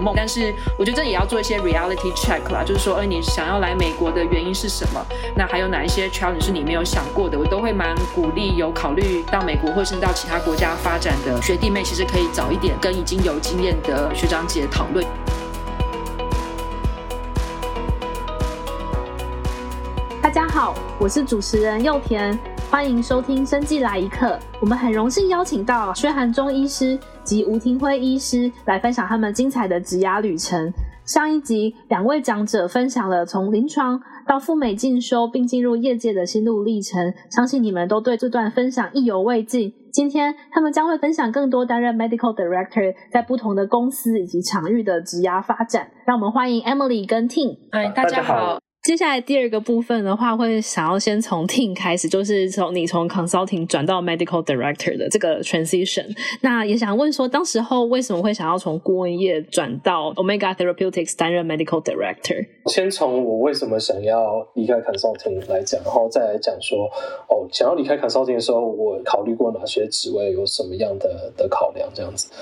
梦，但是我觉得这也要做一些 reality check 啦，就是说，哎，你想要来美国的原因是什么？那还有哪一些 challenge 是你没有想过的？我都会蛮鼓励有考虑到美国或是到其他国家发展的学弟妹，其实可以早一点跟已经有经验的学长姐讨论。大家好，我是主持人祐田，欢迎收听《生计来一课》。我们很荣幸邀请到薛涵中医师及吴庭辉医师来分享他们精彩的职涯旅程。上一集，两位讲者分享了从临床到赴美进修并进入业界的心路历程，相信你们都对这段分享意犹未尽。今天，他们将会分享更多担任 Medical Director 在不同的公司以及场域的职涯发展。让我们欢迎 Emily 跟 Tim。哎，大家好。接下来第二个部分的话，会想要先从 team 开始，就是从你从 Consulting 转到 Medical Director 的这个 transition。那也想问说，当时候为什么会想要从顾问业转到 Omega Therapeutics 担任 Medical Director？先从我为什么想要离开 Consulting 来讲，然后再来讲说，哦，想要离开 Consulting 的时候，我考虑过哪些职位，有什么样的的考量，这样子。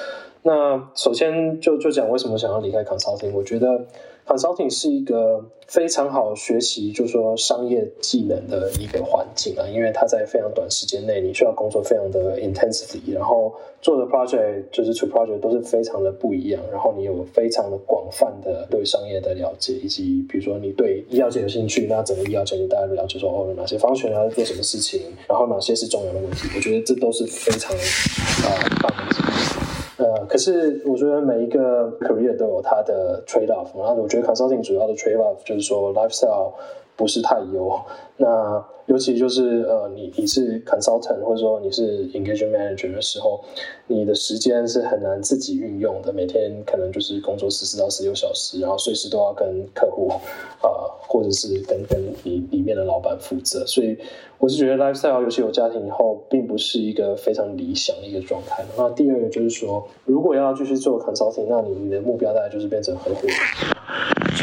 那首先就就讲为什么想要离开 Consulting，我觉得。Consulting 是一个非常好学习，就是说商业技能的一个环境啊，因为它在非常短时间内，你需要工作非常的 intensively，然后做的 project 就是 to project 都是非常的不一样，然后你有非常的广泛的对商业的了解，以及比如说你对医药界有兴趣，那整个医药界你大家了解说哦，有哪些方选啊，做什么事情，然后哪些是重要的问题，我觉得这都是非常啊棒的。呃，可是我觉得每一个 career 都有它的 trade off，然后我觉得 consulting 主要的 trade off 就是说 lifestyle 不是太优，那尤其就是呃，你你是 consultant 或者说你是 engagement manager 的时候，你的时间是很难自己运用的，每天可能就是工作十四到十六小时，然后随时都要跟客户啊、呃，或者是跟跟你里面的老板负责，所以我是觉得 lifestyle 尤其有家庭以后，并不是一个非常理想的一个状态。那第二个就是说，如果要继续做 consulting，那你你的目标大概就是变成合伙人。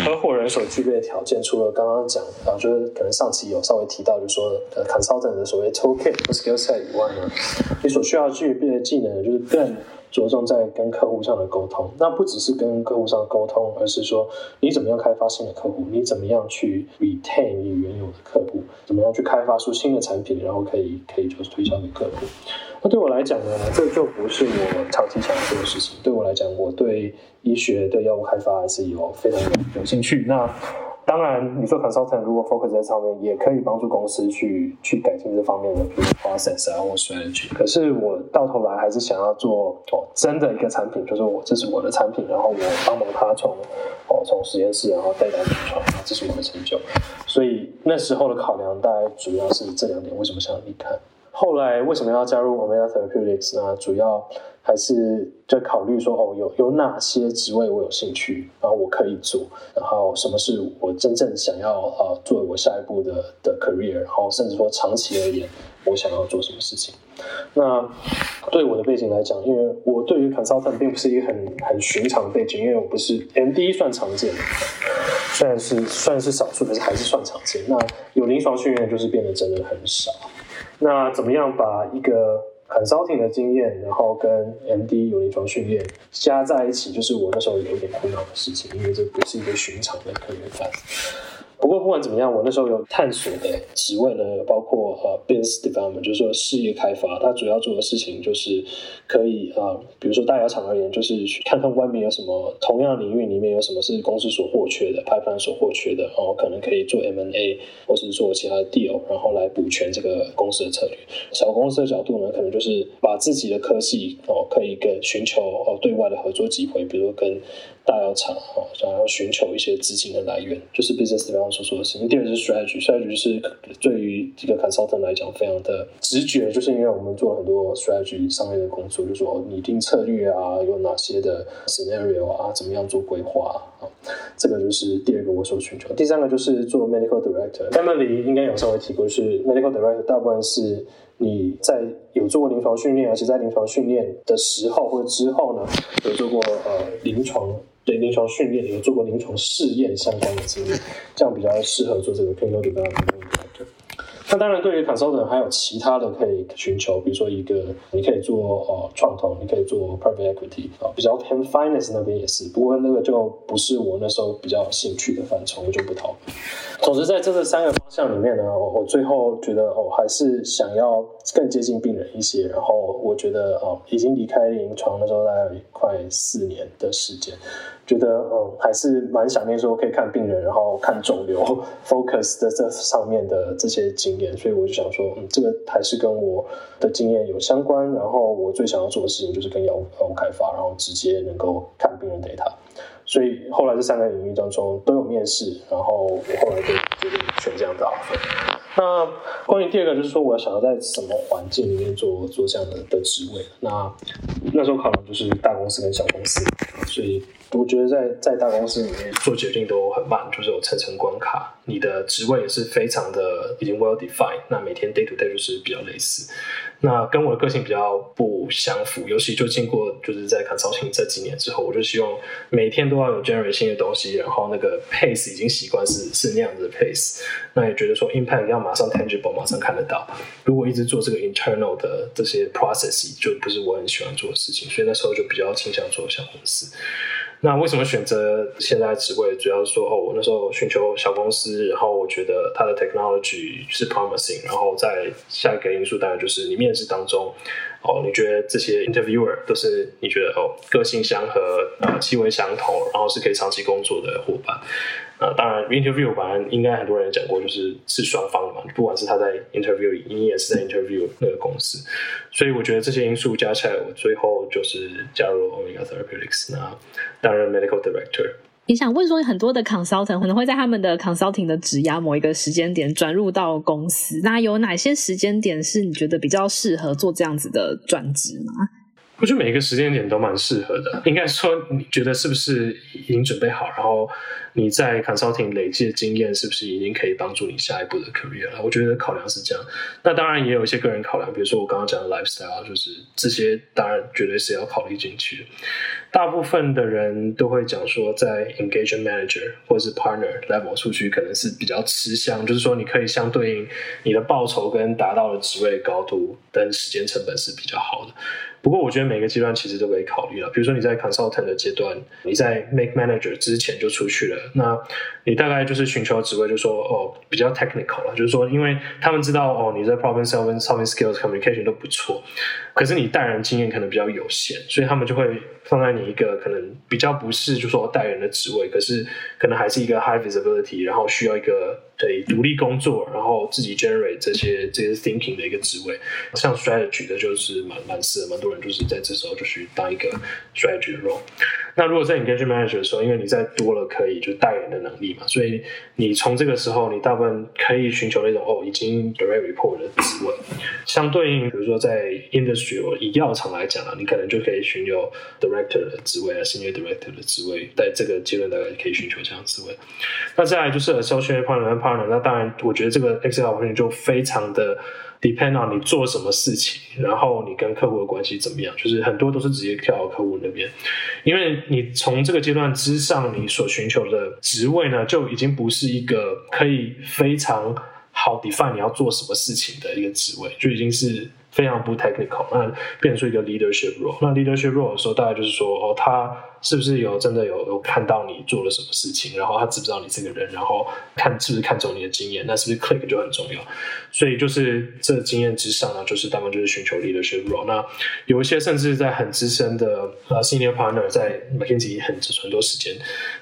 合伙人所具备的条件，除了刚刚讲啊，就是可能上期有稍微提到，就是说呃，consultant 的所谓 toolkit 或 skill set 以外呢，你所需要具备的技能就是更着重在跟客户上的沟通。那不只是跟客户上沟通，而是说你怎么样开发新的客户，你怎么样去 retain 你原有的客户，怎么样去开发出新的产品，然后可以可以就是推销给客户。那对我来讲呢，这就不是我长期想做的事情。对我来讲，我对医学、对药物开发还是有非常有兴趣。那当然，你做 consultant 如果 focus 在上面，也可以帮助公司去去改进这方面的，process 啊或 strategy。可是我到头来还是想要做哦，真的一个产品，就是我这是我的产品，然后我帮忙他从哦从实验室然后带到临床，这是我的成就。所以那时候的考量大概主要是这两点，为什么想要离开？后来为什么要加入 Omega Therapeutics 呢？主要还是在考虑说，哦，有有哪些职位我有兴趣，然后我可以做，然后什么是我真正想要呃作为我下一步的的 career，然后甚至说长期而言，我想要做什么事情。那对我的背景来讲，因为我对于 consultant 并不是一个很很寻常的背景，因为我不是 MD 算常见的，虽然是算是少数，可是还是算常见。那有临床训练就是变得真的很少。那怎么样把一个很烧钱的经验，然后跟 MD 有临床训练加在一起，就是我那时候有点苦恼的事情，因为这不是一个寻常的科研范。不过不管怎么样，我那时候有探索的职位呢，包括呃 business development，就是说事业开发。它主要做的事情就是可以啊、比如说大药厂而言，就是去看看外面有什么同样领域里面有什么是公司所获缺的，pipeline 所获缺的，然后可能可以做 M&A 或是做其他的 deal，然后来补全这个公司的策略。小公司的角度呢，可能就是把自己的科技哦，可以跟寻求哦对外的合作机会，比如说跟大药厂啊，想要寻求一些资金的来源，就是 business development 所说的事情。第二是 strategy，strategy 就是对于这个 consultant 来讲非常的直觉，就是因为我们做了很多 strategy 上面的工作，就是说拟定策略啊，有哪些的 scenario 啊，怎么样做规划啊，这个就是第二个我所寻求。第三个就是做 medical director。Emily 应该有稍微提过，是 medical director 大部分是你在有做过临床训练，而且在临床训练的时候或者之后呢，有做过呃临床。对临床训练有做过临床试验相关的经验，这样比较适合做这个 POD 的。那当然，对于 consultant 还有其他的可以寻求，比如说一个你可以做呃创投，你可以做 private equity 啊，比较偏 finance 那边也是。不过那个就不是我那时候比较有兴趣的范畴，我就不投。总之，在这个三个方向里面呢，我我最后觉得哦，还是想要更接近病人一些。然后我觉得哦，已经离开临床的时候大概快四年的时间。觉得嗯，还是蛮想念说可以看病人，然后看肿瘤，focus 的这上面的这些经所以我就想说，嗯，这个还是跟我的经验有相关。然后我最想要做的事情就是跟药物开发，然后直接能够看病人 data。所以后来这三个领域当中都有面试，然后我后来就决定选这样的 offer。那关于第二个就是说，我要想要在什么环境里面做做这样的的职位？那那时候考量就是大公司跟小公司，所以。我觉得在在大公司里面做决定都很慢，就是有层层关卡，你的职位也是非常的已经 well defined，那每天 day to day 就是比较类似，那跟我的个性比较不相符，尤其就经过就是在 consulting 这几年之后，我就希望每天都要有 generate 新的东西，然后那个 pace 已经习惯是是那样子的 pace，那也觉得说 impact 要马上 tangible，马上看得到，如果一直做这个 internal 的这些 process，就不是我很喜欢做的事情，所以那时候就比较倾向做小公司。那为什么选择现在职位？主要是说，哦，我那时候寻求小公司，然后我觉得它的 technology 是 promising，然后在下一个因素当然就是里面面试当中，哦，你觉得这些 interviewer 都是你觉得哦个性相合，呃，气味相同，然后是可以长期工作的伙伴。呃，当然，interview 反正应该很多人讲过，就是是双方的嘛，不管是他在 interview，你也是在 interview 那个公司，所以我觉得这些因素加起来，我最后就是加入 Omega Therapeutics，那担任 medical director。你想问说，很多的 consultant 可能会在他们的 consulting 的职涯某一个时间点转入到公司，那有哪些时间点是你觉得比较适合做这样子的转职吗？我觉得每一个时间点都蛮适合的，应该说你觉得是不是已经准备好，然后你在 consulting 累积的经验是不是已经可以帮助你下一步的 career 了？我觉得考量是这样。那当然也有一些个人考量，比如说我刚刚讲的 lifestyle，就是这些当然绝对是要考虑进去。大部分的人都会讲说，在 engagement manager 或者是 partner level 出去可能是比较吃香，就是说你可以相对应你的报酬跟达到的职位高度跟时间成本是比较好的。不过我觉得每个阶段其实都可以考虑了。比如说你在 consultant 的阶段，你在 make manager 之前就出去了，那你大概就是寻求职位，就说哦比较 technical 了，就是说因为他们知道哦你在 problem solving、solving skills、communication 都不错，可是你带人经验可能比较有限，所以他们就会放在你一个可能比较不是就说带人的职位，可是可能还是一个 high visibility，然后需要一个。对，独立工作，然后自己 generate 这些这些 thinking 的一个职位，像 strategy 的就是蛮蛮适合，蛮多人就是在这时候就去当一个 strategy 的 role。那如果在 engagement manager 的时候，因为你在多了可以就带人的能力嘛，所以你从这个时候你大部分可以寻求那种哦已经 direct report 的职位。相对应，比如说在 industry 或以药厂来讲啊，你可能就可以寻求 director 的职位啊，senior director 的职位，在这个阶段大概可以寻求这样职位。那再来就是 associate partner。那当然，我觉得这个 Excel 方面就非常的 depend on 你做什么事情，然后你跟客户的关系怎么样，就是很多都是直接跳到客户那边，因为你从这个阶段之上，你所寻求的职位呢，就已经不是一个可以非常好 define 你要做什么事情的一个职位，就已经是。非常不 technical，那变出一个 leadership role。那 leadership role 的时候，大概就是说，哦，他是不是有真的有有看到你做了什么事情，然后他知不知道你这个人，然后看是不是看中你的经验，那是不是 click 就很重要。所以就是这经验之上呢，就是他们就是寻求 leadership role。那有一些甚至在很资深的呃 senior partner 在 McKinsey 很很多时间。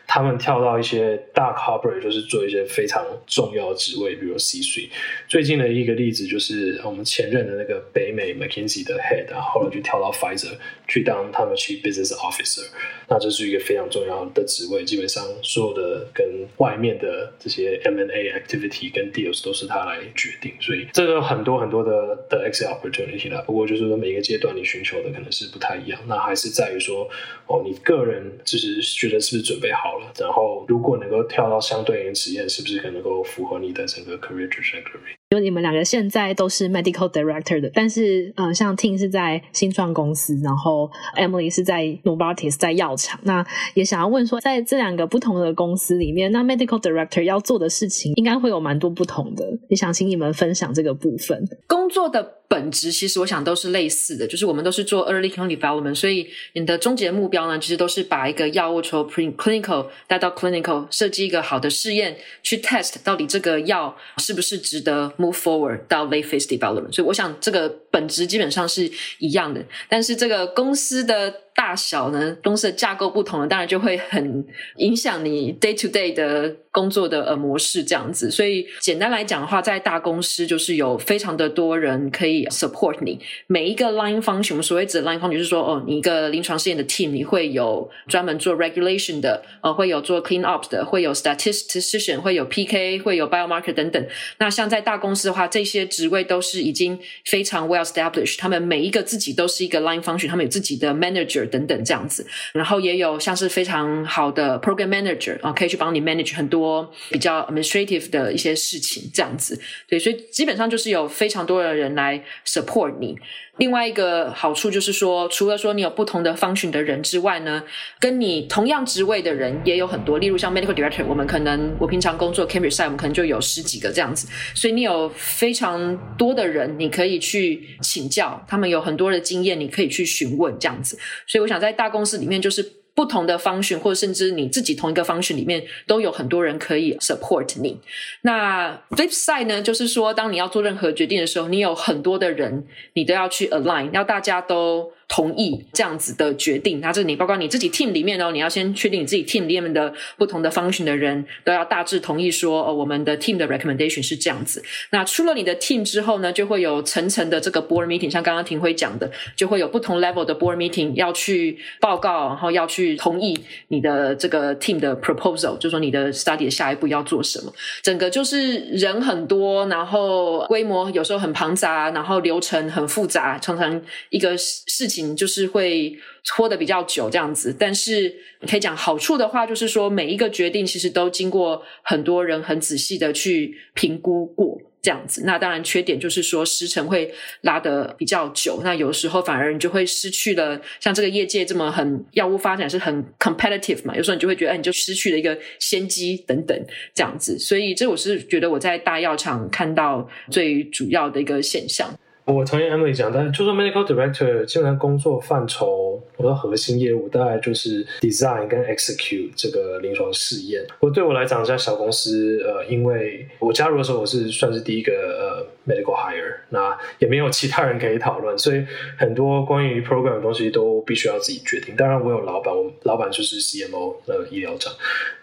他们跳到一些大 corporate，就是做一些非常重要的职位，比如 CX。最近的一个例子就是我们前任的那个北北美 McKinsey 的 head，然后来就跳到 Pfizer 去当他们 chief business officer。那这是一个非常重要的职位，基本上所有的跟外面的这些 M&A activity 跟 deals 都是他来决定。所以这个很多很多的的 Excel opportunity 啦。不过就是说每一个阶段你寻求的可能是不太一样。那还是在于说哦，你个人就是觉得是不是准备好了。然后，如果能够跳到相对应职业，是不是可能够符合你的整个 career trajectory？就你们两个现在都是 medical director 的，但是呃，像 Tim 是在新创公司，然后 Emily 是在 Novartis 在药厂。那也想要问说，在这两个不同的公司里面，那 medical director 要做的事情应该会有蛮多不同的。也想请你们分享这个部分。工作的本质其实我想都是类似的，就是我们都是做 early clinical development，所以你的终极目标呢，其实都是把一个药物从 preclinical 带到 clinical，设计一个好的试验去 test 到底这个药是不是值得 move forward 到 late phase development。所以我想这个本质基本上是一样的，但是这个公司的大小呢，公司的架构不同了，当然就会很影响你 day to day 的工作的呃模式这样子。所以简单来讲的话，在大公司就是有非常的多人可以 support 你。每一个 line function，所谓指 line function 就是说，哦，你一个临床试验的 team，你会有专门做 regulation 的，呃，会有做 clean up 的，会有 statistician，会有 PK，会有 biomarker 等等。那像在大公司的话，这些职位都是已经非常 well establish，他们每一个自己都是一个 line function，他们有自己的 manager。等等这样子，然后也有像是非常好的 program manager 啊，可以去帮你 manage 很多比较 administrative 的一些事情，这样子。对，所以基本上就是有非常多的人来 support 你。另外一个好处就是说，除了说你有不同的 function 的人之外呢，跟你同样职位的人也有很多。例如像 medical director，我们可能我平常工作 Cambridge side，我们可能就有十几个这样子。所以你有非常多的人，你可以去请教，他们有很多的经验，你可以去询问这样子。所以我想在大公司里面就是。不同的方逊或者甚至你自己同一个方逊里面，都有很多人可以 support 你。那 flip side 呢，就是说，当你要做任何决定的时候，你有很多的人，你都要去 align，要大家都。同意这样子的决定，那这你包括你自己 team 里面哦，你要先确定你自己 team 里面的不同的 function 的人都要大致同意说，哦，我们的 team 的 recommendation 是这样子。那出了你的 team 之后呢，就会有层层的这个 board meeting，像刚刚庭辉讲的，就会有不同 level 的 board meeting 要去报告，然后要去同意你的这个 team 的 proposal，就说你的 study 的下一步要做什么。整个就是人很多，然后规模有时候很庞杂，然后流程很复杂，常常一个事情情。就是会拖得比较久这样子，但是可以讲好处的话，就是说每一个决定其实都经过很多人很仔细的去评估过这样子。那当然缺点就是说时程会拉得比较久，那有时候反而你就会失去了像这个业界这么很药物发展是很 competitive 嘛，有时候你就会觉得哎，你就失去了一个先机等等这样子。所以这我是觉得我在大药厂看到最主要的一个现象。我同意 Emily 讲，但就说 medical director 基本上工作范畴，我的核心业务大概就是 design 跟 execute 这个临床试验。我对我来讲，在小公司，呃，因为我加入的时候，我是算是第一个呃 medical hire，那也没有其他人可以讨论，所以很多关于 program 的东西都必须要自己决定。当然，我有老板，我老板就是 CMO 呃医疗长，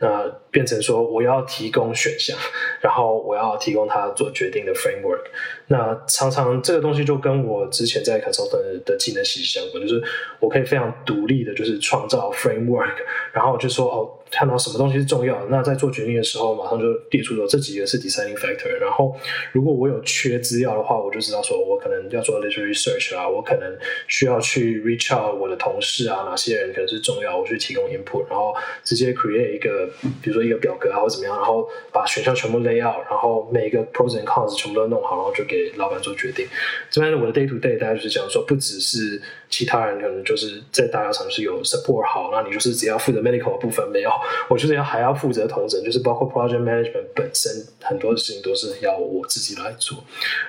那变成说我要提供选项，然后我要提供他做决定的 framework。那常常这个东东西就跟我之前在 consultant 的技能息息相关，就是我可以非常独立的，就是创造 framework，然后就说哦。看到什么东西是重要，那在做决定的时候，马上就列出说这几个是 deciding factor。然后，如果我有缺资料的话，我就知道说我可能要做 literature research 啊，我可能需要去 reach out 我的同事啊，哪些人可能是重要，我去提供 input，然后直接 create 一个，比如说一个表格啊或怎么样，然后把选项全部 lay out，然后每一个 pros and cons 全部都弄好，然后就给老板做决定。这边我的 day to day 大家就是讲说，不只是其他人可能就是在大家厂是有 support 好，那你就是只要负责 medical 的部分没有。我就是要还要负责同整，就是包括 project management 本身很多的事情都是要我自己来做。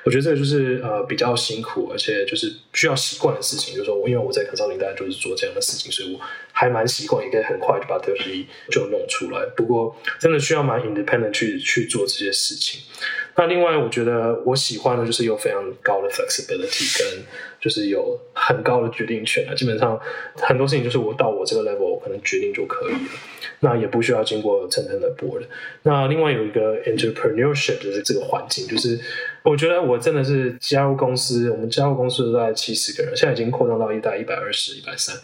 我觉得这个就是呃比较辛苦，而且就是需要习惯的事情。就是说，因为我在肯桑林大概就是做这样的事情，所以我还蛮习惯，也可以很快就把东西就弄出来。不过真的需要蛮 independent 去去做这些事情。那另外，我觉得我喜欢的就是有非常高的 flexibility，跟就是有很高的决定权啊。基本上很多事情就是我到我这个 level，我可能决定就可以了。那也不需要经过层层的波了。那另外有一个 entrepreneurship 的这个环境，就是我觉得我真的是加入公司，我们加入公司都在七十个人，现在已经扩张到一代一百二十、一百三。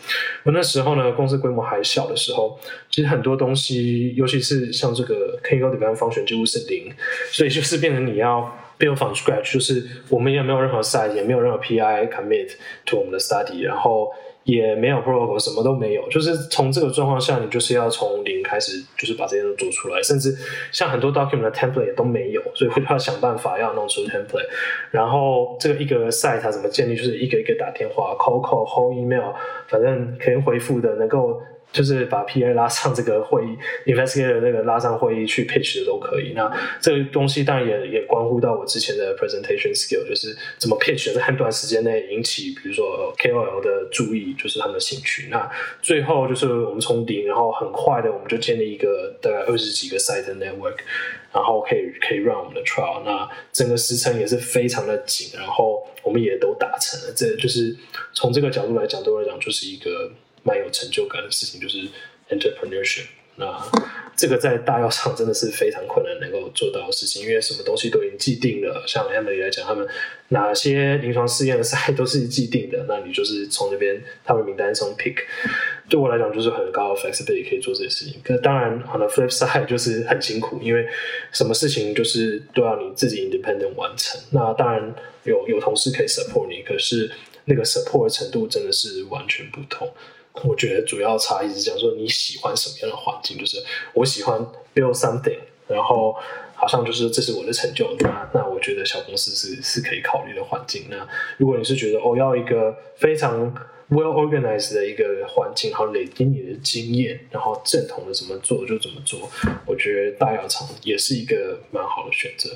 我那时候呢，公司规模还小的时候，其实很多东西，尤其是像这个 KGO 底板的方选几乎是零，所以就是变成你要变用 from scratch，就是我们也没有任何 size，也没有任何 PI commit to 我们的 study，然后。也没有 protocol，什么都没有，就是从这个状况下，你就是要从零开始，就是把这些都做出来，甚至像很多 document 的 template 也都没有，所以会要想办法要弄出 template。然后这个一个 site 它怎么建立，就是一个一个打电话，call call call email，反正可以回复的，能够。就是把 PA 拉上这个会议，investigator 那个拉上会议去 pitch 的都可以。那这个东西当然也也关乎到我之前的 presentation skill，就是怎么 pitch 在很短时间内引起，比如说 KOL 的注意，就是他们的兴趣。那最后就是我们从零，然后很快的我们就建立一个大概二十几个 site 的 network，然后可以可以 run 我们的 trial。那整个时程也是非常的紧，然后我们也都达成了。这就是从这个角度来讲，对我来讲就是一个。蛮有成就感的事情就是 entrepreneurship，那这个在大药厂真的是非常困难能够做到的事情，因为什么东西都已经既定了。像 Emily 来讲，他们哪些临床试验的 赛都是既定的，那你就是从那边他们名单中 pick。对我来讲，就是很高的 flexibility 可以做这些事情。可是当然，可能 flip side 就是很辛苦，因为什么事情就是都要你自己 independent 完成。那当然有有同事可以 support 你，可是那个 support 的程度真的是完全不同。我觉得主要差异是讲说你喜欢什么样的环境，就是我喜欢 build something，然后好像就是这是我的成就，那那我觉得小公司是是可以考虑的环境。那如果你是觉得我、哦、要一个非常 well organized 的一个环境，然后累积你的经验，然后正统的怎么做就怎么做，我觉得大药厂也是一个蛮好的选择。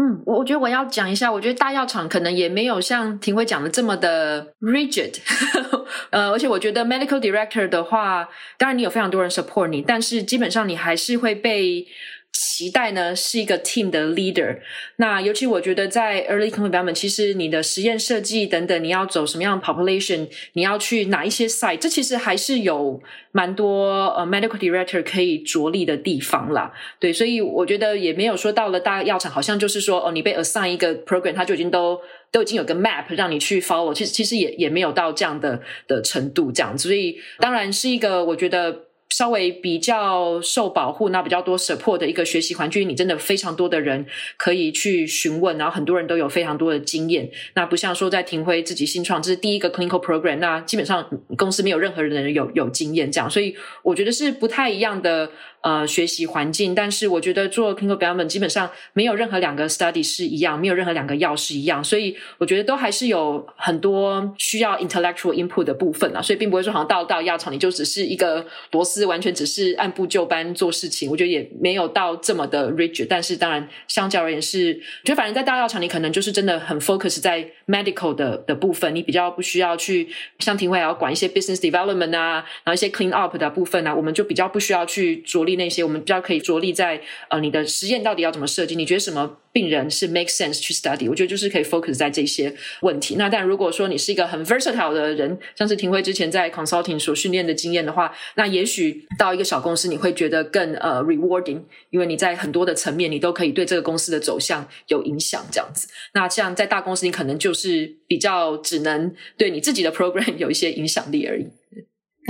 嗯，我我觉得我要讲一下，我觉得大药厂可能也没有像庭辉讲的这么的 rigid，呃，而且我觉得 medical director 的话，当然你有非常多人 support 你，但是基本上你还是会被。期待呢是一个 team 的 leader，那尤其我觉得在 early clinical development，其实你的实验设计等等，你要走什么样的 population，你要去哪一些 site，这其实还是有蛮多呃 medical director 可以着力的地方啦。对，所以我觉得也没有说到了大药厂，好像就是说哦，你被 assign 一个 program，它就已经都都已经有个 map 让你去 follow，其实其实也也没有到这样的的程度这样子，所以当然是一个我觉得。稍微比较受保护，那比较多 support 的一个学习环境，你真的非常多的人可以去询问，然后很多人都有非常多的经验。那不像说在庭辉自己新创，这是第一个 clinical program，那基本上公司没有任何人有有经验这样，所以我觉得是不太一样的。呃，学习环境，但是我觉得做 clinical development 基本上没有任何两个 study 是一样，没有任何两个药是一样，所以我觉得都还是有很多需要 intellectual input 的部分啊，所以并不会说好像到到药厂你就只是一个螺丝，完全只是按部就班做事情，我觉得也没有到这么的 rigid，但是当然相较而言是，觉得反正在大药厂你可能就是真的很 focus 在 medical 的的部分，你比较不需要去像庭辉也要管一些 business development 啊，然后一些 clean up 的部分啊，我们就比较不需要去着力那些，我们比较可以着力在呃你的实验到底要怎么设计？你觉得什么病人是 make sense 去 study？我觉得就是可以 focus 在这些问题。那但如果说你是一个很 versatile 的人，像是庭辉之前在 consulting 所训练的经验的话，那也许到一个小公司你会觉得更呃 rewarding，因为你在很多的层面你都可以对这个公司的走向有影响这样子。那像在大公司你可能就是比较只能对你自己的 program 有一些影响力而已。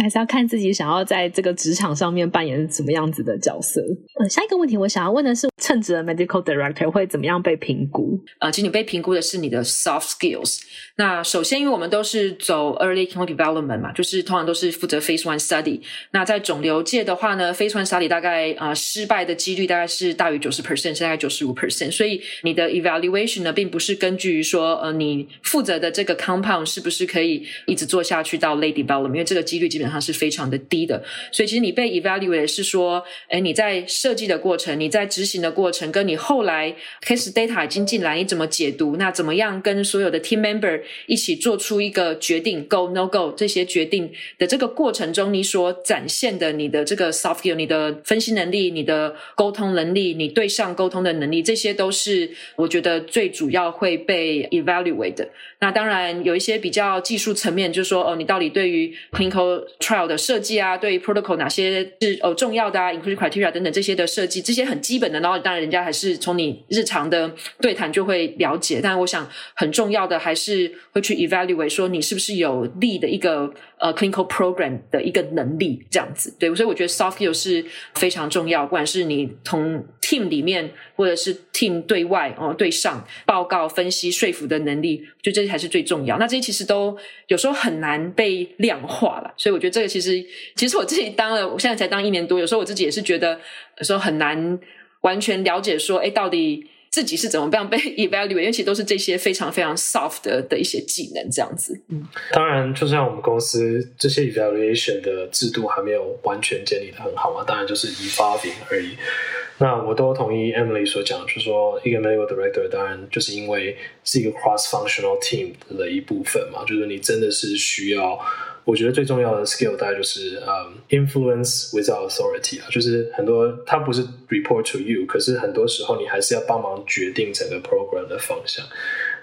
还是要看自己想要在这个职场上面扮演什么样子的角色。呃，下一个问题我想要问的是，称职的 medical director 会怎么样被评估？呃，其实你被评估的是你的 soft skills。那首先，因为我们都是走 early clinical development 嘛，就是通常都是负责 phase one study。那在肿瘤界的话呢，phase one study 大概啊、呃、失败的几率大概是大于九十 percent，是大概九十五 percent。所以你的 evaluation 呢，并不是根据于说呃你负责的这个 compound 是不是可以一直做下去到 late development，因为这个几率基本它是非常的低的，所以其实你被 evaluate 是说，诶，你在设计的过程，你在执行的过程，跟你后来 case data 已经进来，你怎么解读？那怎么样跟所有的 team member 一起做出一个决定，go no go 这些决定的这个过程中，你所展现的你的这个 soft skill，你的分析能力，你的沟通能力，你对上沟通的能力，这些都是我觉得最主要会被 evaluate 的。那当然有一些比较技术层面，就是说，哦，你到底对于 clinical trial 的设计啊，对 protocol 哪些是哦重要的啊，inclusion criteria 等等这些的设计，这些很基本的，然后当然人家还是从你日常的对谈就会了解。但我想很重要的还是会去 evaluate 说你是不是有利的一个呃 clinical program 的一个能力这样子。对，所以我觉得 soft skill 是非常重要，不管是你从 team 里面或者是 team 对外哦对上报告分析说服的能力，就这些才是最重要。那这些其实都有时候很难被量化了，所以我觉得这个其实其实我自己当了，我现在才当一年多，有时候我自己也是觉得有时候很难完全了解说，哎，到底。自己是怎么样被 evaluate，因为其实都是这些非常非常 soft 的的一些技能这样子。嗯，当然，就像我们公司这些 evaluation 的制度还没有完全建立得很好嘛，当然就是 evolving 而已。那我都同意 Emily 所讲，就是说一个 medical director 当然就是因为是一个 cross functional team 的一部分嘛，就是你真的是需要。我觉得最重要的 skill 大概就是呃、influence without authority 啊，就是很多它不是 report to you，可是很多时候你还是要帮忙决定整个 program 的方向。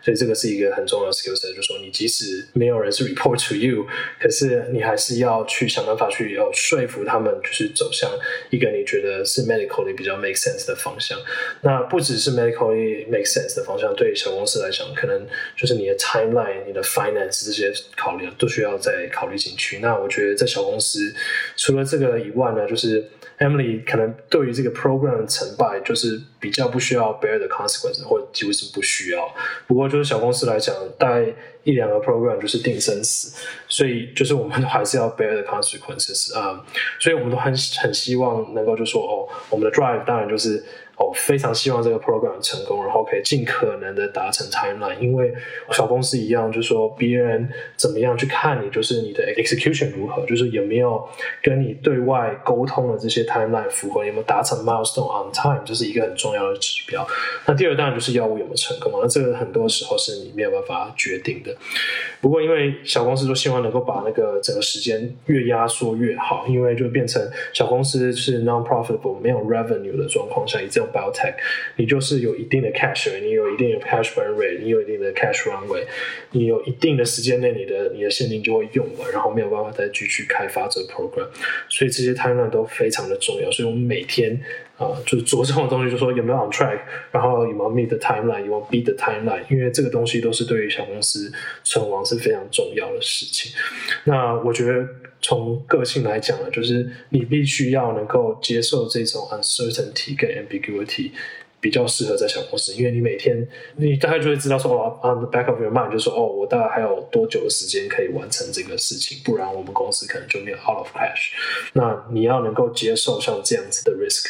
所以这个是一个很重要的 skill set，就是说你即使没有人是 report to you，可是你还是要去想办法去要说服他们，就是走向一个你觉得是 medically 比较 make sense 的方向。那不只是 medically make sense 的方向，对小公司来讲，可能就是你的 timeline、你的 finance 这些考量都需要再考虑进去。那我觉得在小公司，除了这个以外呢，就是 Emily 可能对于这个 program 的成败，就是比较不需要 bear the consequences，或者几乎是不需要。不过就是小公司来讲，大概一两个 program 就是定生死，所以就是我们还是要 bear the consequences 啊、所以我们都很很希望能够就说哦，我们的 drive 当然就是。哦，非常希望这个 program 成功，然后可以尽可能的达成 timeline。因为小公司一样，就是说别人怎么样去看你，就是你的 execution 如何，就是有没有跟你对外沟通的这些 timeline 符合，有没有达成 milestone on time，这是一个很重要的指标。那第二当然就是药物有没有成功，那这个很多时候是你没有办法决定的。不过因为小公司都希望能够把那个整个时间越压缩越好，因为就变成小公司是 non-profitable 没有 revenue 的状况下，以这种 biotech，你就是有一定的 cash，你有一定的 cash burn rate，你有一定的 cash runway，你有一定的时间内，你的你的现金就会用完，然后没有办法再继续开发这个 program，所以这些 timeline 都非常的重要。所以我们每天啊、就是着重的东西，就说有没有 on track，然后有没有 meet the timeline，有没有 beat the timeline，因为这个东西都是对于小公司存亡是非常重要的事情。那我觉得。从个性来讲呢，就是你必须要能够接受这种 uncertainty 跟 ambiguity，比较适合在小公司，因为你每天你大概就会知道说哦，on the back of your mind 就说，哦，我大概还有多久的时间可以完成这个事情，不然我们公司可能就没有 out of cash。那你要能够接受像这样子的 risk，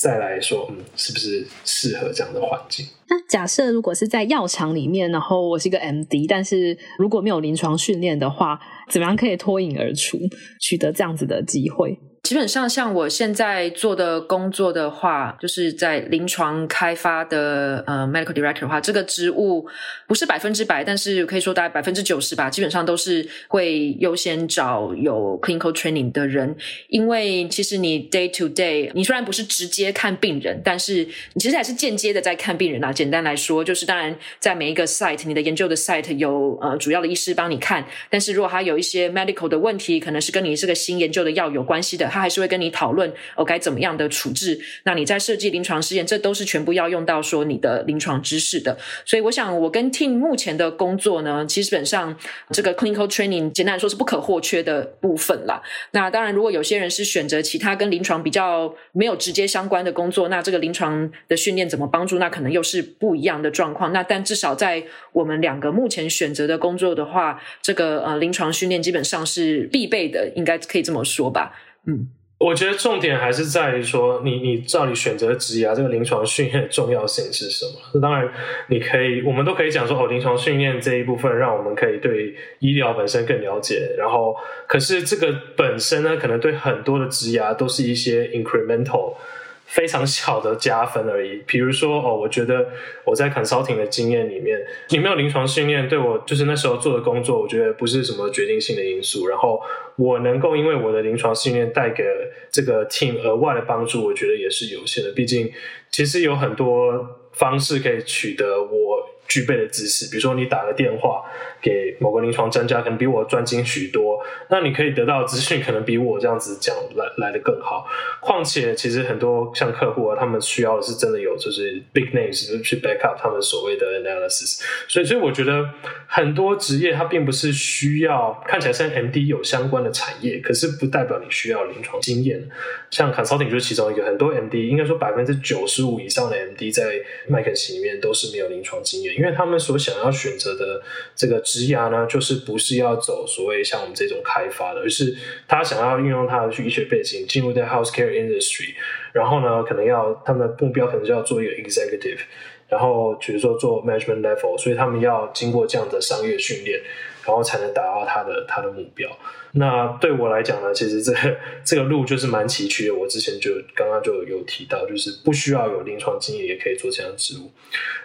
再来说，嗯，是不是适合这样的环境？那假设如果是在药厂里面，然后我是一个 MD，但是如果没有临床训练的话，怎么样可以脱颖而出，取得这样子的机会？基本上，像我现在做的工作的话，就是在临床开发的呃 medical director 的话，这个职务不是百分之百，但是可以说大概百分之九十吧。基本上都是会优先找有 clinical training 的人，因为其实你 day to day，你虽然不是直接看病人，但是你其实还是间接的在看病人啊。简单来说，就是当然在每一个 site，你的研究的 site 有呃主要的医师帮你看，但是如果他有一些 medical 的问题，可能是跟你这个新研究的药有关系的。他还是会跟你讨论哦，该怎么样的处置。那你在设计临床试验，这都是全部要用到说你的临床知识的。所以我想，我跟 team 目前的工作呢，其实本上这个 clinical training 简单来说是不可或缺的部分啦。那当然，如果有些人是选择其他跟临床比较没有直接相关的工作，那这个临床的训练怎么帮助？那可能又是不一样的状况。那但至少在我们两个目前选择的工作的话，这个呃临床训练基本上是必备的，应该可以这么说吧。嗯，我觉得重点还是在于说你，你你照你选择职业，这个临床训练的重要性是什么？当然，你可以，我们都可以讲说，哦，临床训练这一部分让我们可以对医疗本身更了解。然后，可是这个本身呢，可能对很多的职业都是一些 incremental。非常小的加分而已。比如说，哦，我觉得我在 consulting 的经验里面，你没有临床训练，对我就是那时候做的工作，我觉得不是什么决定性的因素。然后我能够因为我的临床训练带给这个 team 额外的帮助，我觉得也是有限的。毕竟，其实有很多方式可以取得我具备的知识。比如说，你打个电话给某个临床专家，可能比我专精许多。那你可以得到的资讯可能比我这样子讲来来的更好。况且，其实很多像客户啊，他们需要的是真的有就是 big names 去 back up 他们所谓的 analysis。所以，所以我觉得很多职业它并不是需要看起来像 MD 有相关的产业，可是不代表你需要临床经验。像 consulting 就是其中一个，很多 MD 应该说百分之九十五以上的 MD 在麦肯锡里面都是没有临床经验，因为他们所想要选择的这个职涯呢，就是不是要走所谓像我们这种开发的，而是他想要运用他的医学背景进入在 healthcare industry，然后呢，可能要他们的目标可能就要做一个 executive，然后比如说做 management level，所以他们要经过这样的商业训练，然后才能达到他的他的目标。那对我来讲呢，其实这个这个路就是蛮崎岖的。我之前就刚刚就有提到，就是不需要有临床经验也可以做这样的职务。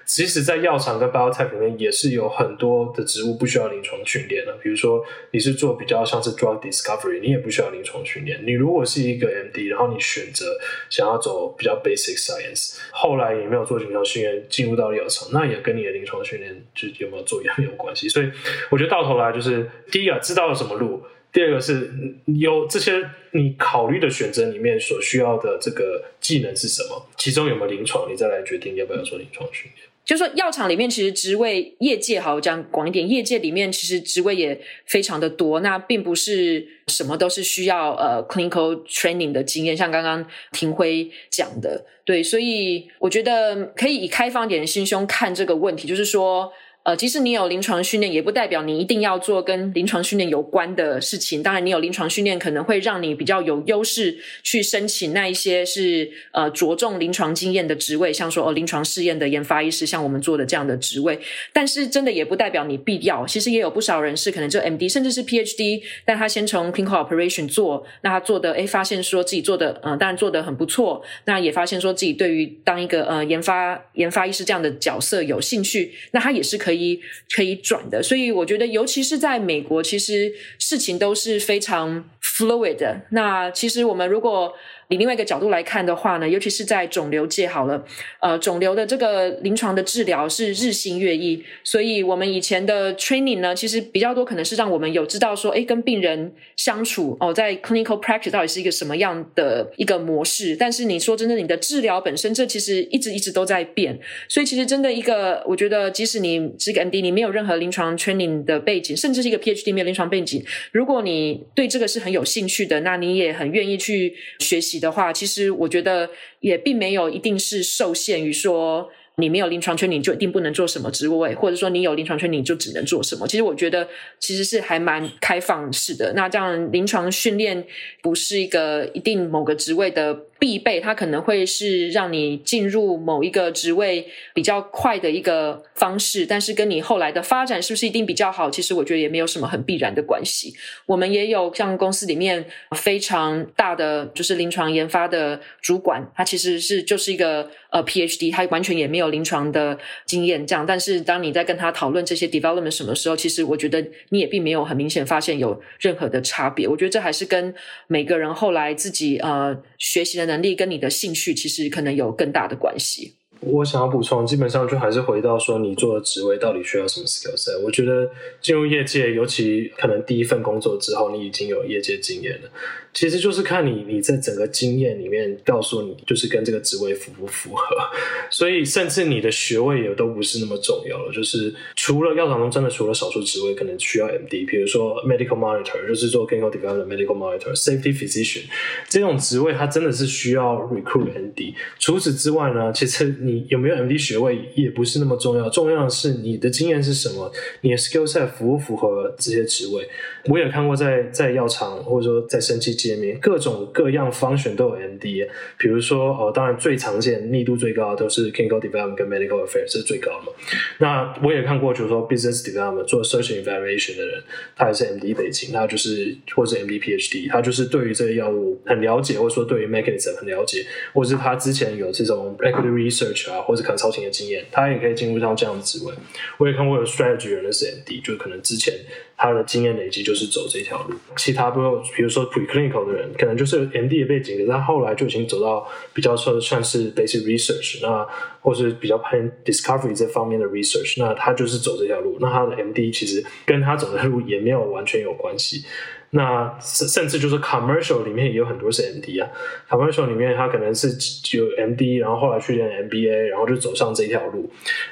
即使在药厂跟 biotech 里面，也是有很多的职务不需要临床训练的。比如说，你是做比较像是 drug discovery，你也不需要临床训练。你如果是一个 MD，然后你选择想要走比较 basic science，后来也没有做临床训练，进入到药厂，那也跟你的临床训练就有没有做也没有关系。所以我觉得到头来就是第一个知道了什么路。第二个是有这些你考虑的选择里面所需要的这个技能是什么，其中有没有临床，你再来决定要不要做临床训练。就是说药厂里面其实职位，业界好讲广一点，业界里面其实职位也非常的多，那并不是什么都是需要呃 clinical training 的经验，像刚刚廷辉讲的，对，所以我觉得可以以开放点的心胸看这个问题，就是说。呃，即使你有临床训练，也不代表你一定要做跟临床训练有关的事情。当然，你有临床训练，可能会让你比较有优势去申请那一些是呃着重临床经验的职位，像说哦临床试验的研发医师，像我们做的这样的职位。但是，真的也不代表你必要。其实也有不少人是可能就 MD，甚至是 PhD，但他先从 clinical operation 做，那他做的诶发现说自己做的嗯、呃，当然做的很不错。那也发现说自己对于当一个呃研发研发医师这样的角色有兴趣，那他也是可以。可以可以转的，所以我觉得，尤其是在美国，其实事情都是非常 fluid 的。那其实我们如果以另外一个角度来看的话呢，尤其是在肿瘤界好了，呃，肿瘤的这个临床的治疗是日新月异，所以我们以前的 training 呢，其实比较多可能是让我们有知道说，诶，跟病人相处哦，在 clinical practice 到底是一个什么样的一个模式。但是你说真的，你的治疗本身，这其实一直一直都在变。所以其实真的一个，我觉得即使你是个 MD，你没有任何临床 training 的背景，甚至是一个 PhD 没有临床背景，如果你对这个是很有兴趣的，那你也很愿意去学习的话，其实我觉得也并没有一定是受限于说你没有临床圈，你就一定不能做什么职位，或者说你有临床圈，你就只能做什么。其实我觉得其实是还蛮开放式的。那这样临床训练不是一个一定某个职位的。必备，它可能会是让你进入某一个职位比较快的一个方式，但是跟你后来的发展是不是一定比较好？其实我觉得也没有什么很必然的关系。我们也有像公司里面非常大的就是临床研发的主管，他其实是就是一个呃 PhD，他完全也没有临床的经验这样。但是当你在跟他讨论这些 development 什么时候，其实我觉得你也并没有很明显发现有任何的差别。我觉得这还是跟每个人后来自己呃学习的能力跟你的兴趣其实可能有更大的关系。我想要补充，基本上就还是回到说，你做的职位到底需要什么 skill set？我觉得进入业界，尤其可能第一份工作之后，你已经有业界经验了。其实就是看你你在整个经验里面告诉你，就是跟这个职位符不符合。所以甚至你的学位也都不是那么重要了。就是除了药厂中真的除了少数职位可能需要 MD，比如说 medical monitor，就是做 clinical development medical monitor，safety physician 这种职位，它真的是需要 recruit MD。除此之外呢，其实你有没有 MD 学位也不是那么重要，重要的是你的经验是什么，你的 skill set 符不符合这些职位。我也看过在在药厂或者说在生技界面各种各样 function 都有 MD，比如说哦，当然最常见密度最高的都是 clinical development 跟 medical affairs 是最高的。那我也看过，就是说 business development 做 search and evaluation 的人，他也是 MD 背景，他就是或者是 MD PhD，他就是对于这个药物很了解，或者说对于 mechanism 很了解，或者是他之前有这种 equity research 啊，或者可能超前的经验，他也可以进入到这样的职位。我也看过有 strategy 人的是 MD，就可能之前。他的经验累积就是走这条路，其他不，比如说 preclinical 的人，可能就是 MD 的背景，可是他后来就已经走到比较说算是 basic research，那或是比较偏 discovery 这方面的 research，那他就是走这条路，那他的 MD 其实跟他走的路也没有完全有关系。那甚甚至就是 commercial 里面也有很多是 MD 啊，commercial 里面他可能是有 MD，然后后来去练 MBA，然后就走上这条路，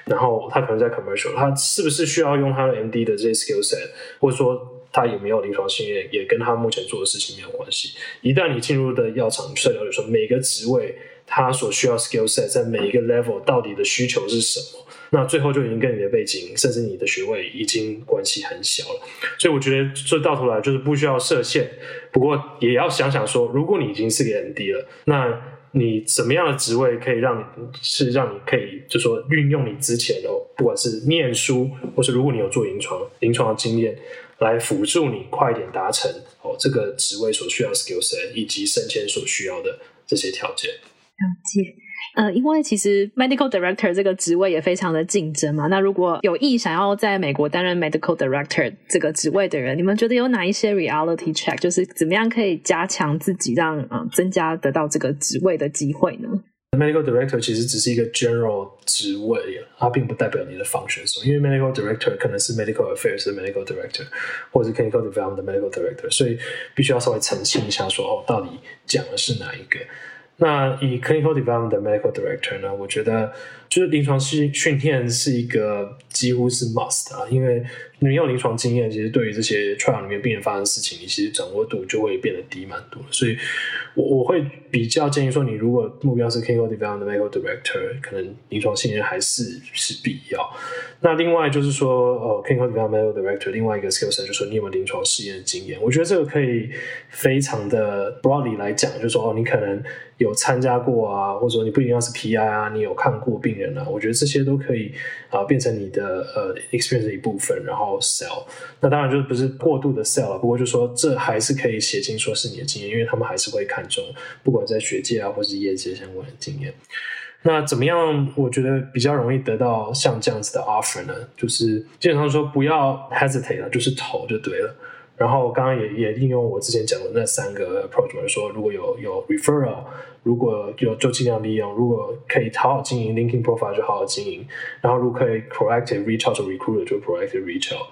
然后他可能在 commercial，他是不是需要用他的 MD 的这些 skill set，或者说他有没有临床经验，也跟他目前做的事情没有关系。一旦你进入的药厂，你需要了解说每个职位他所需要 skill set 在每一个 level 到底的需求是什么。那最后就已经跟你的背景，甚至你的学位已经关系很小了，所以我觉得这到头来就是不需要设限，不过也要想想说，如果你已经是个 MD 了，那你什么样的职位可以让你是让你可以就说运用你之前的，不管是念书，或是如果你有做临床临床的经验，来辅助你快一点达成哦这个职位所需要的 skill set 以及升迁所需要的这些条件。了解。呃，因为其实 medical director 这个职位也非常的竞争嘛。那如果有意想要在美国担任 medical director 这个职位的人，你们觉得有哪一些 reality check，就是怎么样可以加强自己让，让、呃、增加得到这个职位的机会呢？medical director 其实只是一个 general 职位，它并不代表你的 function。因为 medical director 可能是 medical affairs 的 medical director，或者是 clinical development 的 medical director，所以必须要稍微澄清一下说，说哦，到底讲的是哪一个？那以 clinical development 的 medical director 呢？我觉得就是临床训训练是一个几乎是 must 啊，因为你有临床经验，其实对于这些 trial 里面病人发生的事情，你其实掌握度就会变得低蛮多。所以我我会比较建议说，你如果目标是 clinical development medical director，可能临床训练还是是必要。那另外就是说，呃，clinical development medical director 另外一个 skill set 就是说你有没有临床试验的经验？我觉得这个可以非常的 broadly 来讲，就是说哦，你可能。有参加过啊，或者说你不一定要是 PI 啊，你有看过病人我觉得这些都可以啊、变成你的呃 experience 的一部分，然后 sell。那当然就是不是过度的 sell 了，不过就说这还是可以写进说是你的经验，因为他们还是会看重，不管在学界啊或是业界相关的经验。那怎么样？我觉得比较容易得到像这样子的 offer 呢？就是基本上说不要 hesitate 了，就是投就对了。然后刚刚也也应用我之前讲的那三个 approach，就说如果有有 referral，如果有就尽量利用，如果可以好好经营 linking profile 就好好经营，然后如果可以 proactive reach out to recruiter 就 proactive reach out。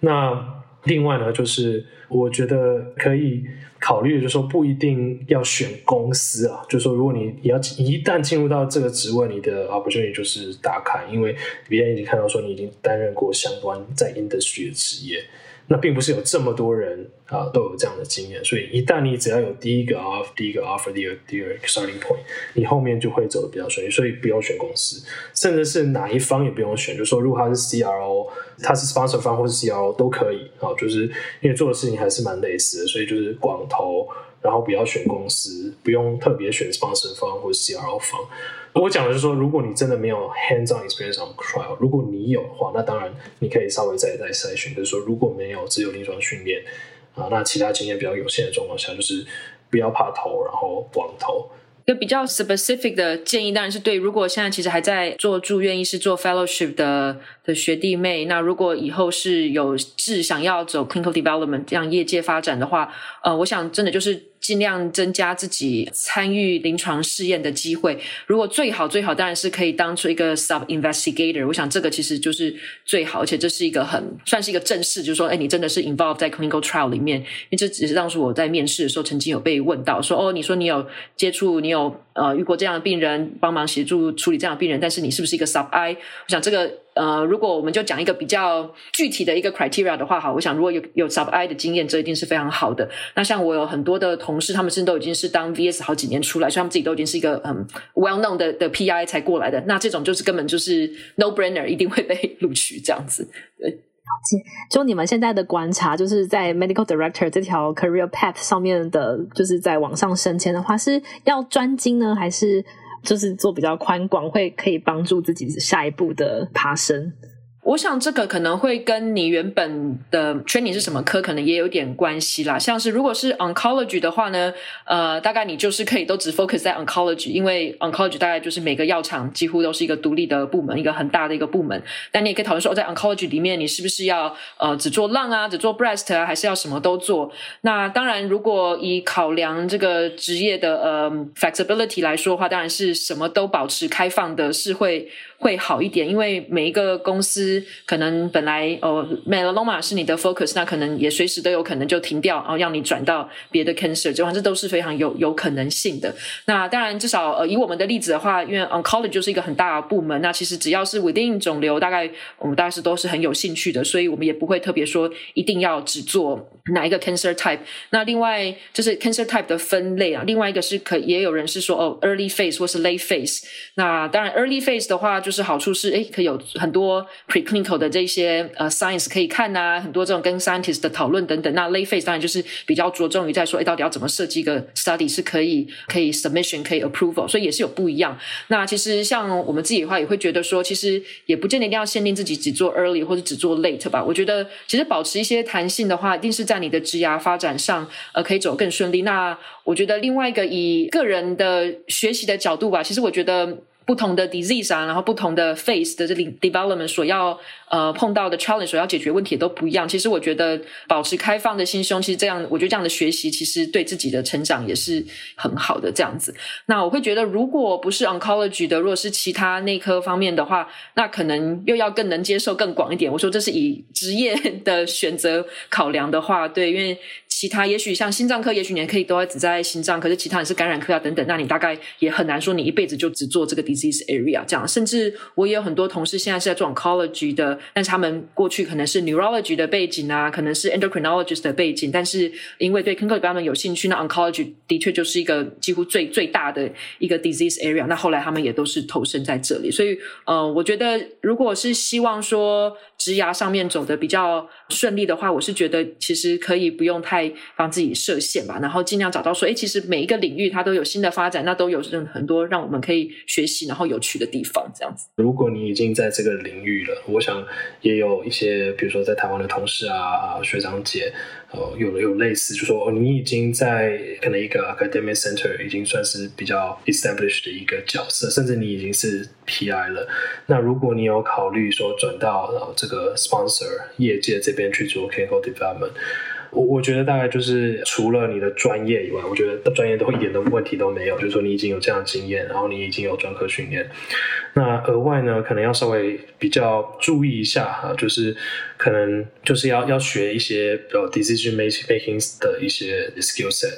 那另外呢，就是我觉得可以考虑，就是说不一定要选公司啊，就是说如果你你要一旦进入到这个职位，你的 opportunity 就是打开，因为别人已经看到说你已经担任过相关在 industry 的职业。那并不是有这么多人啊都有这样的经验，所以一旦你只要有第一个 off，第一个 offer，第二第二个 starting point，你后面就会走的比较顺利。所以不用选公司，甚至是哪一方也不用选。就说，如果他是 CRO，他是 sponsor 方或是 CRO 都可以啊，就是因为做的事情还是蛮类似的，所以就是广投，然后不要选公司，不用特别选 sponsor 方或是 CRO 方。我讲的是说，如果你真的没有 hands-on experience on trial，如果你有的话，那当然你可以稍微再再筛选。就是说，如果没有只有临床训练啊，那其他经验比较有限的状况下，就是不要怕投，然后广投。一个比较 specific 的建议，当然是对如果现在其实还在做住院医师、做 fellowship 的的学弟妹，那如果以后是有志想要走 clinical development 这样业界发展的话，呃，我想真的就是。尽量增加自己参与临床试验的机会。如果最好最好，当然是可以当出一个 sub investigator。我想这个其实就是最好，而且这是一个很算是一个正式，就是说，哎，你真的是 involved 在 clinical trial 里面。因为这只是当初我在面试的时候曾经有被问到，说，哦，你说你有接触，你有呃遇过这样的病人，帮忙协助处理这样的病人，但是你是不是一个 sub I？我想这个。呃，如果我们就讲一个比较具体的一个 criteria 的话，好，我想如果有有 sub I 的经验，这一定是非常好的。那像我有很多的同事，他们甚至都已经是当 VS 好几年出来，所以他们自己都已经是一个很 well known 的的 PI 才过来的。那这种就是根本就是 no brainer，一定会被录取这样子。对，就你们现在的观察，就是在 medical director 这条 career path 上面的，就是在往上升迁的话，是要专精呢，还是？就是做比较宽广，会可以帮助自己下一步的爬升。我想这个可能会跟你原本的 training 是什么科，可能也有点关系啦。像是如果是 oncology 的话呢，呃，大概你就是可以都只 focus 在 oncology，因为 oncology 大概就是每个药厂几乎都是一个独立的部门，一个很大的一个部门。但你也可以讨论说，在 oncology 里面，你是不是要呃只做 lung 啊，只做 breast 啊，还是要什么都做？那当然，如果以考量这个职业的呃 flexibility 来说的话，当然是什么都保持开放的是会会好一点，因为每一个公司。可能本来哦，melanoma 是你的 focus，那可能也随时都有可能就停掉，然后让你转到别的 cancer，这这都是非常有有可能性的。那当然，至少呃以我们的例子的话，因为 oncology 就是一个很大的部门，那其实只要是 within 肿瘤，大概我们大概是都是很有兴趣的，所以我们也不会特别说一定要只做哪一个 cancer type。那另外就是 cancer type 的分类啊，另外一个是可也有人是说哦 early phase 或是 late phase。那当然 early phase 的话，就是好处是诶可以有很多 Clinical 的这些呃 science 可以看呐、很多这种跟 scientist 的讨论等等。那 late phase 当然就是比较着重于在说，诶到底要怎么设计一个 study 是可以可以 submission 可以 approval，所以也是有不一样。那其实像我们自己的话，也会觉得说，其实也不见得一定要限定自己只做 early 或者只做 late 吧。我觉得其实保持一些弹性的话，一定是在你的职涯发展上呃可以走更顺利。那我觉得另外一个以个人的学习的角度吧，其实我觉得。不同的 disease 啊，然后不同的 phase 的这里 development 所要呃碰到的 challenge 所要解决问题都不一样。其实我觉得保持开放的心胸，其实这样我觉得这样的学习其实对自己的成长也是很好的这样子。那我会觉得，如果不是 oncology 的，如果是其他内科方面的话，那可能又要更能接受更广一点。我说这是以职业的选择考量的话，对，因为。其他也许像心脏科，也许你可以都只在心脏，可是其他人是感染科啊等等，那你大概也很难说你一辈子就只做这个 disease area 这样。甚至我也有很多同事现在是在做 oncology 的，但是他们过去可能是 neurology 的背景啊，可能是 endocrinologist 的背景，但是因为对 cancer 他们有兴趣，那 oncology 的确就是一个几乎最最大的一个 disease area。那后来他们也都是投身在这里，所以呃，我觉得如果是希望说职涯上面走得比较顺利的话，我是觉得其实可以不用太。帮自己设限吧，然后尽量找到说，哎，其实每一个领域它都有新的发展，那都有很多让我们可以学习然后有趣的地方，这样子。如果你已经在这个领域了，我想也有一些，比如说在台湾的同事啊、学长姐，呃，有有类似，就说你已经在可能一个 academic center 已经算是比较 established 的一个角色，甚至你已经是 PI 了。那如果你有考虑说转到这个 sponsor 业界这边去做 clinical development。我我觉得大概就是除了你的专业以外，我觉得专业都一点的问题都没有。就是说你已经有这样的经验，然后你已经有专科训练，那额外呢，可能要稍微比较注意一下哈，就是。可能就是要要学一些比如 decision making 的一些 skill set，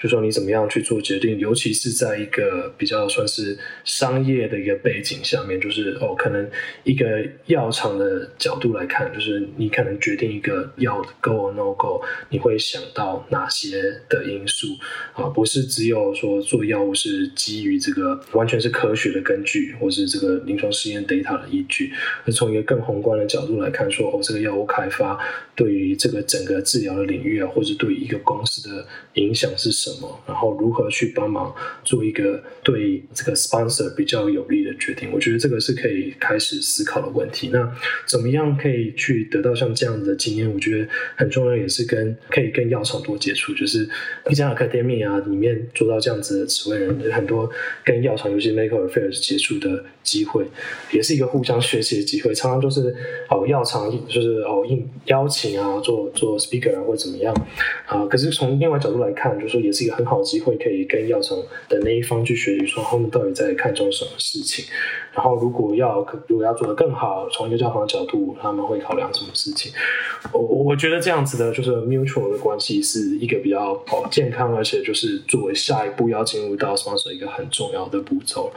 就说你怎么样去做决定，尤其是在一个比较算是商业的一个背景下面，就是哦，可能一个药厂的角度来看，就是你可能决定一个药 go or no go，你会想到哪些的因素啊？不是只有说做药物是基于这个完全是科学的根据，或是这个临床试验 data 的依据，而从一个更宏观的角度来看，说哦这个。药物开发对于这个整个治疗的领域啊，或者对于一个公司的影响是什么？什么然后如何去帮忙做一个对这个 sponsor 比较有利的决定？我觉得这个是可以开始思考的问题。那怎么样可以去得到像这样子的经验？我觉得很重要，也是跟可以跟药厂多接触，就是一家 academy 啊里面做到这样子的职位人，很多跟药厂尤其 medical affairs 接触的机会，也是一个互相学习的机会。常常都是哦，药厂就是。哦，应邀请啊，做做 speaker 啊，或者怎么样啊？可是从另外角度来看，就是说也是是一个很好的机会，可以跟药厂的那一方去学习，说他们到底在看重什么事情。然后如果要如果要做得更好，从一个药厂的角度，他们会考量什么事情？我我觉得这样子的，就是 mutual 的关系是一个比较哦健康，而且就是作为下一步要进入到 sponsor 一个很重要的步骤。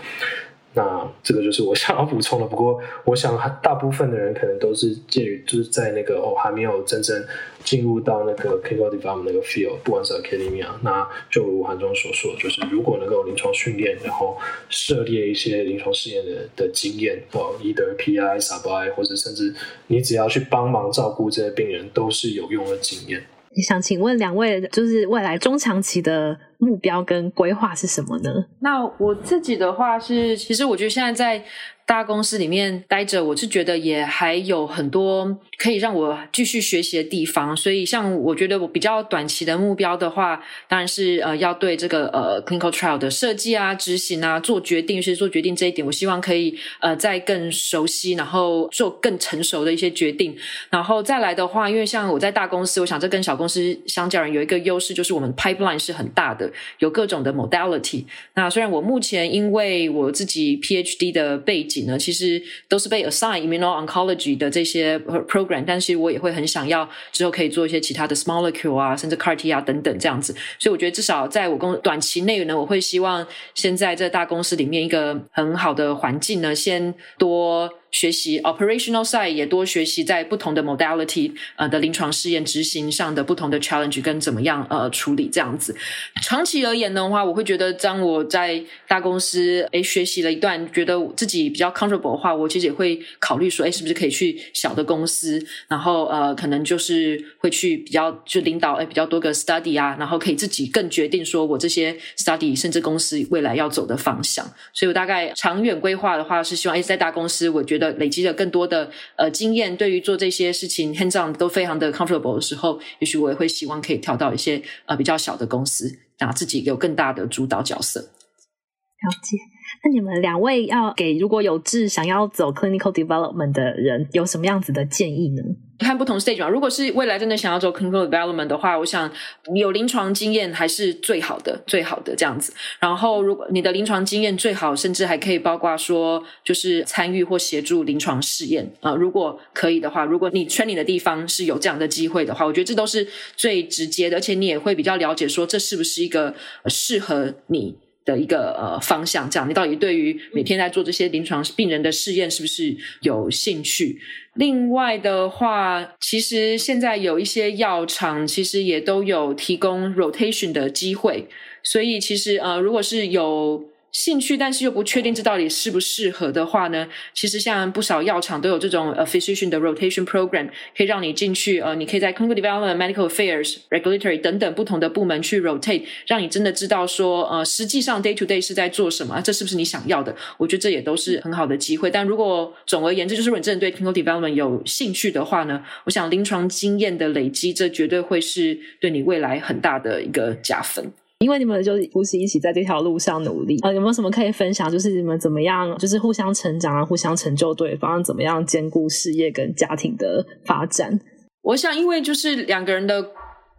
那这个就是我想要补充的。不过，我想大部分的人可能都是介于就是在那个哦还没有真正进入到那个 clinical development 那个 field，不管是 academia，那就如韩中所说，就是如果能够临床训练，然后涉猎一些临床试验的的经验，哦，either PI、Sub I，或者甚至你只要去帮忙照顾这些病人，都是有用的经验。想请问两位，就是未来中长期的目标跟规划是什么呢？那我自己的话是，其实我觉得现在在。大公司里面待着，我是觉得也还有很多可以让我继续学习的地方。所以，像我觉得我比较短期的目标的话，当然是呃要对这个呃 clinical trial 的设计啊、执行啊、做决定，是做决定这一点，我希望可以呃再更熟悉，然后做更成熟的一些决定。然后再来的话，因为像我在大公司，我想这跟小公司相较而言有一个优势，就是我们 pipeline 是很大的。有各种的 modality。那虽然我目前因为我自己 PhD 的背景呢，其实都是被 assign immuno-oncology 的这些 program，但是我也会很想要之后可以做一些其他的 small molecule 啊，甚至 CAR-T 啊等等这样子。所以我觉得至少在我工短期内呢，我会希望先在这大公司里面一个很好的环境呢，先多。学习 operational side 也多学习在不同的 modality 呃的临床试验执行上的不同的 challenge 跟怎么样呃处理这样子。长期而言的话，我会觉得当我在大公司诶学习了一段，觉得自己比较 comfortable 的话，我其实也会考虑说，诶是不是可以去小的公司，然后呃可能就是会去比较就领导诶比较多个 study 啊，然后可以自己更决定说我这些 study 甚至公司未来要走的方向。所以我大概长远规划的话是希望诶在大公司，我觉得。累积了更多的呃经验，对于做这些事情 hands on 都非常的 comfortable 的时候，也许我也会希望可以跳到一些呃比较小的公司，拿自己有更大的主导角色。了解。那你们两位要给如果有志想要走 clinical development 的人，有什么样子的建议呢？看不同 stage 嘛，如果是未来真的想要做 clinical development 的话，我想有临床经验还是最好的，最好的这样子。然后，如果你的临床经验最好，甚至还可以包括说，就是参与或协助临床试验啊、如果可以的话，如果你 training 的地方是有这样的机会的话，我觉得这都是最直接的，而且你也会比较了解说，这是不是一个适合你的一个呃方向，这样你到底对于每天在做这些临床病人的试验是不是有兴趣？另外的话，其实现在有一些药厂其实也都有提供 rotation 的机会，所以其实呃，如果是有。兴趣，但是又不确定这到底适不适合的话呢？其实像不少药厂都有这种呃 physician 的 rotation program，可以让你进去呃，你可以在 clinical development、medical affairs、regulatory 等等不同的部门去 rotate，让你真的知道说呃，实际上 day to day 是在做什么，这是不是你想要的？我觉得这也都是很好的机会。但如果总而言之，就是如果你真的对 clinical development 有兴趣的话呢，我想临床经验的累积，这绝对会是对你未来很大的一个加分。因为你们就不是一起在这条路上努力啊，有没有什么可以分享？就是你们怎么样，就是互相成长啊，互相成就对方，怎么样兼顾事业跟家庭的发展？我想，因为就是两个人的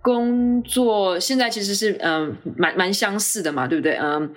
工作现在其实是嗯蛮蛮相似的嘛，对不对？嗯，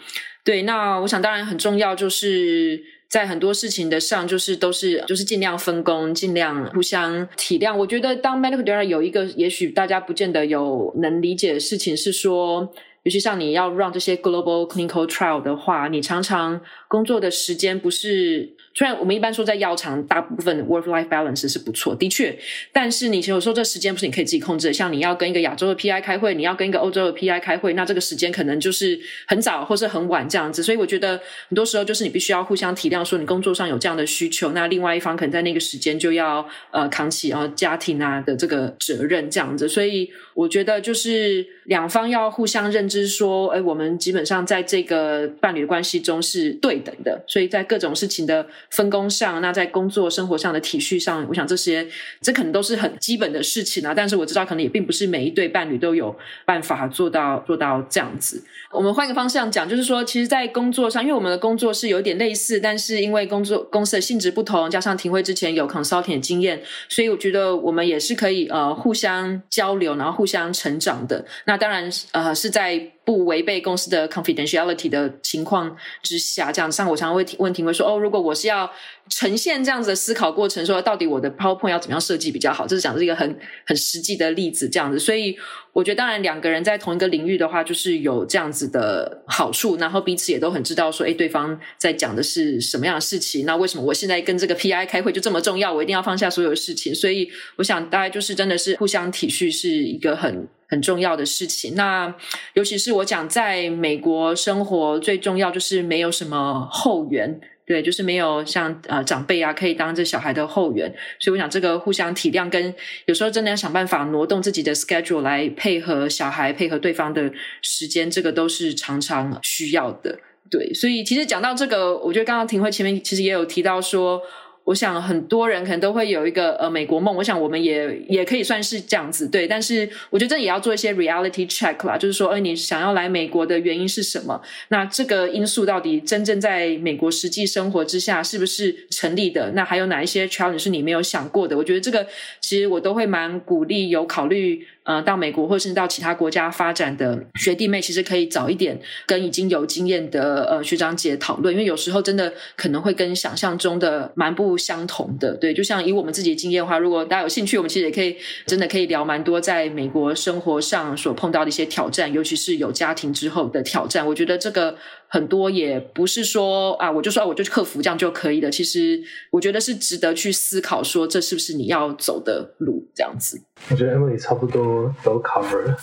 对。那我想，当然很重要，就是在很多事情的上，就是都是就是尽量分工，尽量互相体谅。我觉得当 medical director 有一个，也许大家不见得有能理解的事情是说。尤其像你要 run 这些 global clinical trial 的话，你常常工作的时间不是。虽然我们一般说在药厂，大部分 work-life balance 是不错，的确，但是你有时候这时间不是你可以自己控制的。像你要跟一个亚洲的 PI 开会，你要跟一个欧洲的 PI 开会，那这个时间可能就是很早或是很晚这样子。所以我觉得很多时候就是你必须要互相体谅，说你工作上有这样的需求，那另外一方可能在那个时间就要呃扛起啊家庭啊的这个责任这样子。所以我觉得就是两方要互相认知说，哎，我们基本上在这个伴侣关系中是对等的，所以在各种事情的。分工上，那在工作生活上的体恤上，我想这些这可能都是很基本的事情啊。但是我知道，可能也并不是每一对伴侣都有办法做到做到这样子。我们换个方向讲，就是说，其实，在工作上，因为我们的工作是有点类似，但是因为工作公司的性质不同，加上庭会之前有 consulting 经验，所以我觉得我们也是可以呃互相交流，然后互相成长的。那当然呃是在。不违背公司的 confidentiality 的情况之下，这样像我常常会问题会说哦，如果我是要呈现这样子的思考过程，说到底我的 PowerPoint 要怎么样设计比较好，这是讲的是一个很很实际的例子，这样子。所以我觉得，当然两个人在同一个领域的话，就是有这样子的好处，然后彼此也都很知道说，诶，对方在讲的是什么样的事情。那为什么我现在跟这个 PI 开会就这么重要？我一定要放下所有的事情。所以我想，大概就是真的是互相体恤，是一个很。很重要的事情，那尤其是我讲在美国生活最重要就是没有什么后援，对，就是没有像呃长辈啊可以当这小孩的后援，所以我想这个互相体谅，跟有时候真的要想办法挪动自己的 schedule 来配合小孩，配合对方的时间，这个都是常常需要的，对，所以其实讲到这个，我觉得刚刚廷慧前面其实也有提到说。我想很多人可能都会有一个呃美国梦，我想我们也也可以算是这样子，对。但是我觉得这也要做一些 reality check 啦，就是说，哎，你想要来美国的原因是什么？那这个因素到底真正在美国实际生活之下是不是成立的？那还有哪一些 challenge 是你没有想过的？我觉得这个其实我都会蛮鼓励有考虑。呃到美国或者是到其他国家发展的学弟妹，其实可以早一点跟已经有经验的呃学长姐讨论，因为有时候真的可能会跟想象中的蛮不相同的。对，就像以我们自己的经验的话，如果大家有兴趣，我们其实也可以真的可以聊蛮多在美国生活上所碰到的一些挑战，尤其是有家庭之后的挑战。我觉得这个。很多也不是说啊，我就说我就去克服这样就可以的。其实我觉得是值得去思考，说这是不是你要走的路这样子。我觉得 Emily 差不多都 cover 了。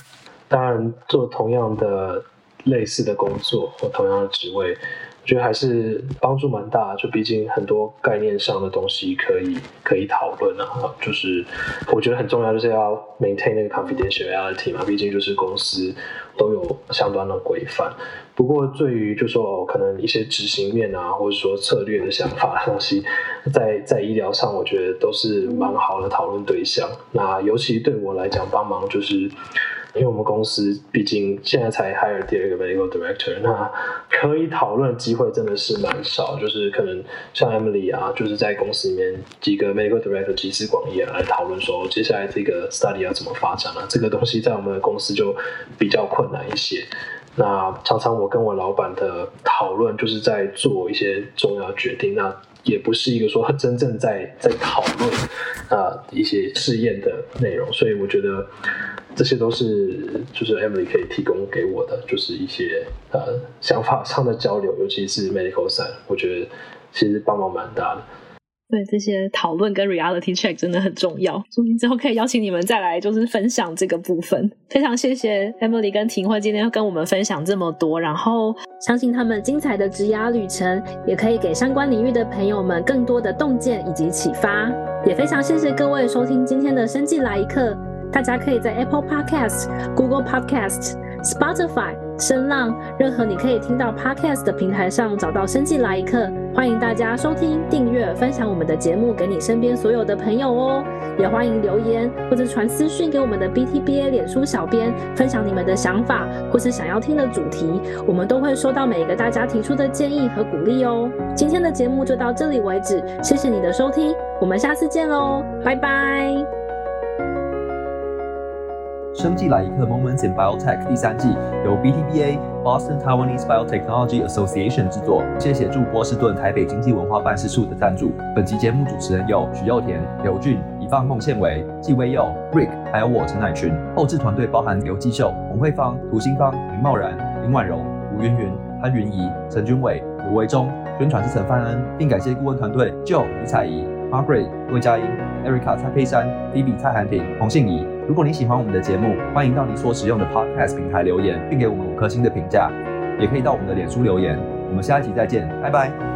当然，做同样的类似的工作或同样的职位。觉得还是帮助蛮大，就毕竟很多概念上的东西可以可以讨论啊。就是我觉得很重要，就是要 maintain 那个 confidentiality 嘛，毕竟就是公司都有相当的规范。不过对于就说可能一些执行面啊，或者说策略的想法的东西，在在医疗上，我觉得都是蛮好的讨论对象。那尤其对我来讲，帮忙就是。因为我们公司毕竟现在才 hire 第二个 medical director，那可以讨论机会真的是蛮少。就是可能像 Emily 啊，就是在公司里面几个 medical director 集思广益来讨论说，接下来这个 study 要怎么发展啊？这个东西在我们的公司就比较困难一些。那常常我跟我老板的讨论，就是在做一些重要决定，那也不是一个说真正在在讨论啊一些试验的内容，所以我觉得。这些都是就是 Emily 可以提供给我的，就是一些呃想法上的交流，尤其是 medical side，我觉得其实帮忙蛮大的。对，这些讨论跟 reality check 真的很重要，所以之后可以邀请你们再来，就是分享这个部分。非常谢谢 Emily 跟婷慧今天跟我们分享这么多，然后相信他们精彩的职涯旅程也可以给相关领域的朋友们更多的洞见以及启发。也非常谢谢各位收听今天的生计来一课。大家可以在 Apple Podcast、Google Podcast、Spotify、声浪，任何你可以听到 Podcast 的平台上找到《生技来一课》。欢迎大家收听、订阅、分享我们的节目给你身边所有的朋友哦。也欢迎留言或者传私讯给我们的 BTBA 脸书小编，分享你们的想法或是想要听的主题，我们都会收到每一个大家提出的建议和鼓励哦。今天的节目就到这里为止，谢谢你的收听，我们下次见喽，拜拜。生技来一课 Moments in Biotech 第三季由 BTBA Boston Taiwanese Biotechnology Association 制作，谢谢驻波士顿台北经济文化办事处的赞助。本期节目主持人有许祐田、刘俊、乙方孟宪伟、纪威佑、Rick，还有我陈乃群。后制团队包含刘继秀、洪慧芳、涂新芳、林茂然、林婉柔、吴云云、潘云仪、陈君伟、卢维忠。宣传是陈范恩，并感谢顾问团队 Joe 李彩仪、Margaret 魏佳音、Erica 蔡佩珊、Phoebe 蔡涵婷、洪信怡。如果你喜欢我们的节目，欢迎到你所使用的 Podcast 平台留言，并给我们五颗星的评价，也可以到我们的脸书留言。我们下一集再见，拜拜。